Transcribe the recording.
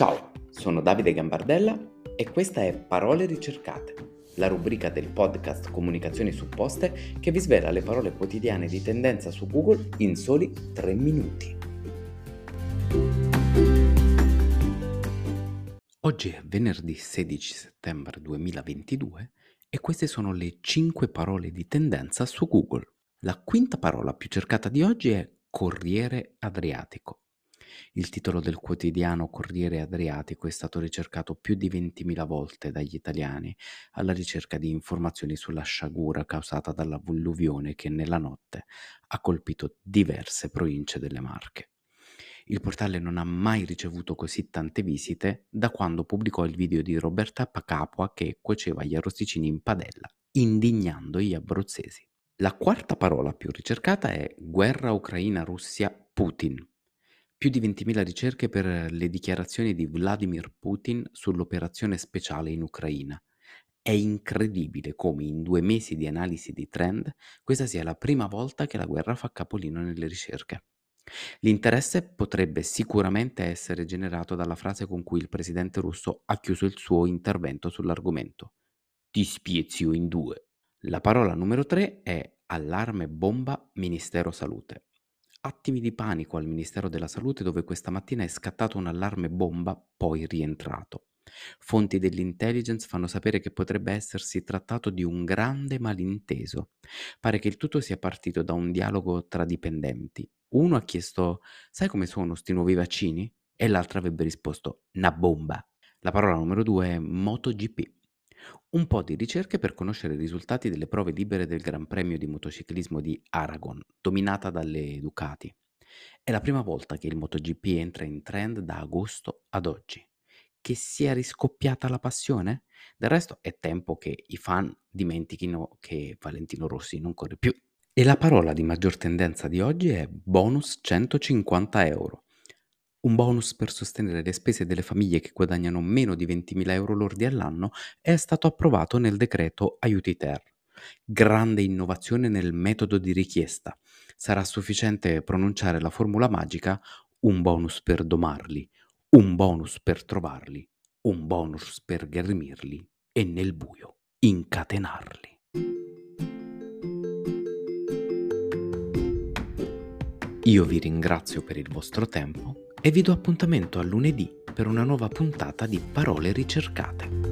Ciao, sono Davide Gambardella e questa è Parole ricercate, la rubrica del podcast Comunicazioni supposte che vi svela le parole quotidiane di tendenza su Google in soli 3 minuti. Oggi è venerdì 16 settembre 2022 e queste sono le 5 parole di tendenza su Google. La quinta parola più cercata di oggi è Corriere Adriatico. Il titolo del quotidiano Corriere Adriatico è stato ricercato più di 20.000 volte dagli italiani alla ricerca di informazioni sulla sciagura causata dall'alluvione che nella notte ha colpito diverse province delle Marche. Il portale non ha mai ricevuto così tante visite da quando pubblicò il video di Roberta Capua che cuoceva gli arrosticini in padella, indignando gli abruzzesi. La quarta parola più ricercata è guerra Ucraina-Russia-Putin. Più di 20.000 ricerche per le dichiarazioni di Vladimir Putin sull'operazione speciale in Ucraina. È incredibile come in due mesi di analisi di trend questa sia la prima volta che la guerra fa capolino nelle ricerche. L'interesse potrebbe sicuramente essere generato dalla frase con cui il presidente russo ha chiuso il suo intervento sull'argomento. Ti spiezio in due. La parola numero 3 è allarme bomba Ministero Salute. Attimi di panico al Ministero della Salute dove questa mattina è scattato un allarme bomba, poi rientrato. Fonti dell'intelligence fanno sapere che potrebbe essersi trattato di un grande malinteso. Pare che il tutto sia partito da un dialogo tra dipendenti. Uno ha chiesto: Sai come sono sti nuovi vaccini? E l'altro avrebbe risposto: Na bomba. La parola numero due è MotoGP. Un po' di ricerche per conoscere i risultati delle prove libere del Gran Premio di motociclismo di Aragon, dominata dalle Ducati. È la prima volta che il MotoGP entra in trend da agosto ad oggi. Che sia riscoppiata la passione? Del resto è tempo che i fan dimentichino che Valentino Rossi non corre più. E la parola di maggior tendenza di oggi è bonus 150 euro. Un bonus per sostenere le spese delle famiglie che guadagnano meno di 20.000 euro lordi all'anno è stato approvato nel decreto Aiuti Ter. Grande innovazione nel metodo di richiesta. Sarà sufficiente pronunciare la formula magica un bonus per domarli, un bonus per trovarli, un bonus per ghermirli e nel buio incatenarli. Io vi ringrazio per il vostro tempo e vi do appuntamento a lunedì per una nuova puntata di Parole ricercate.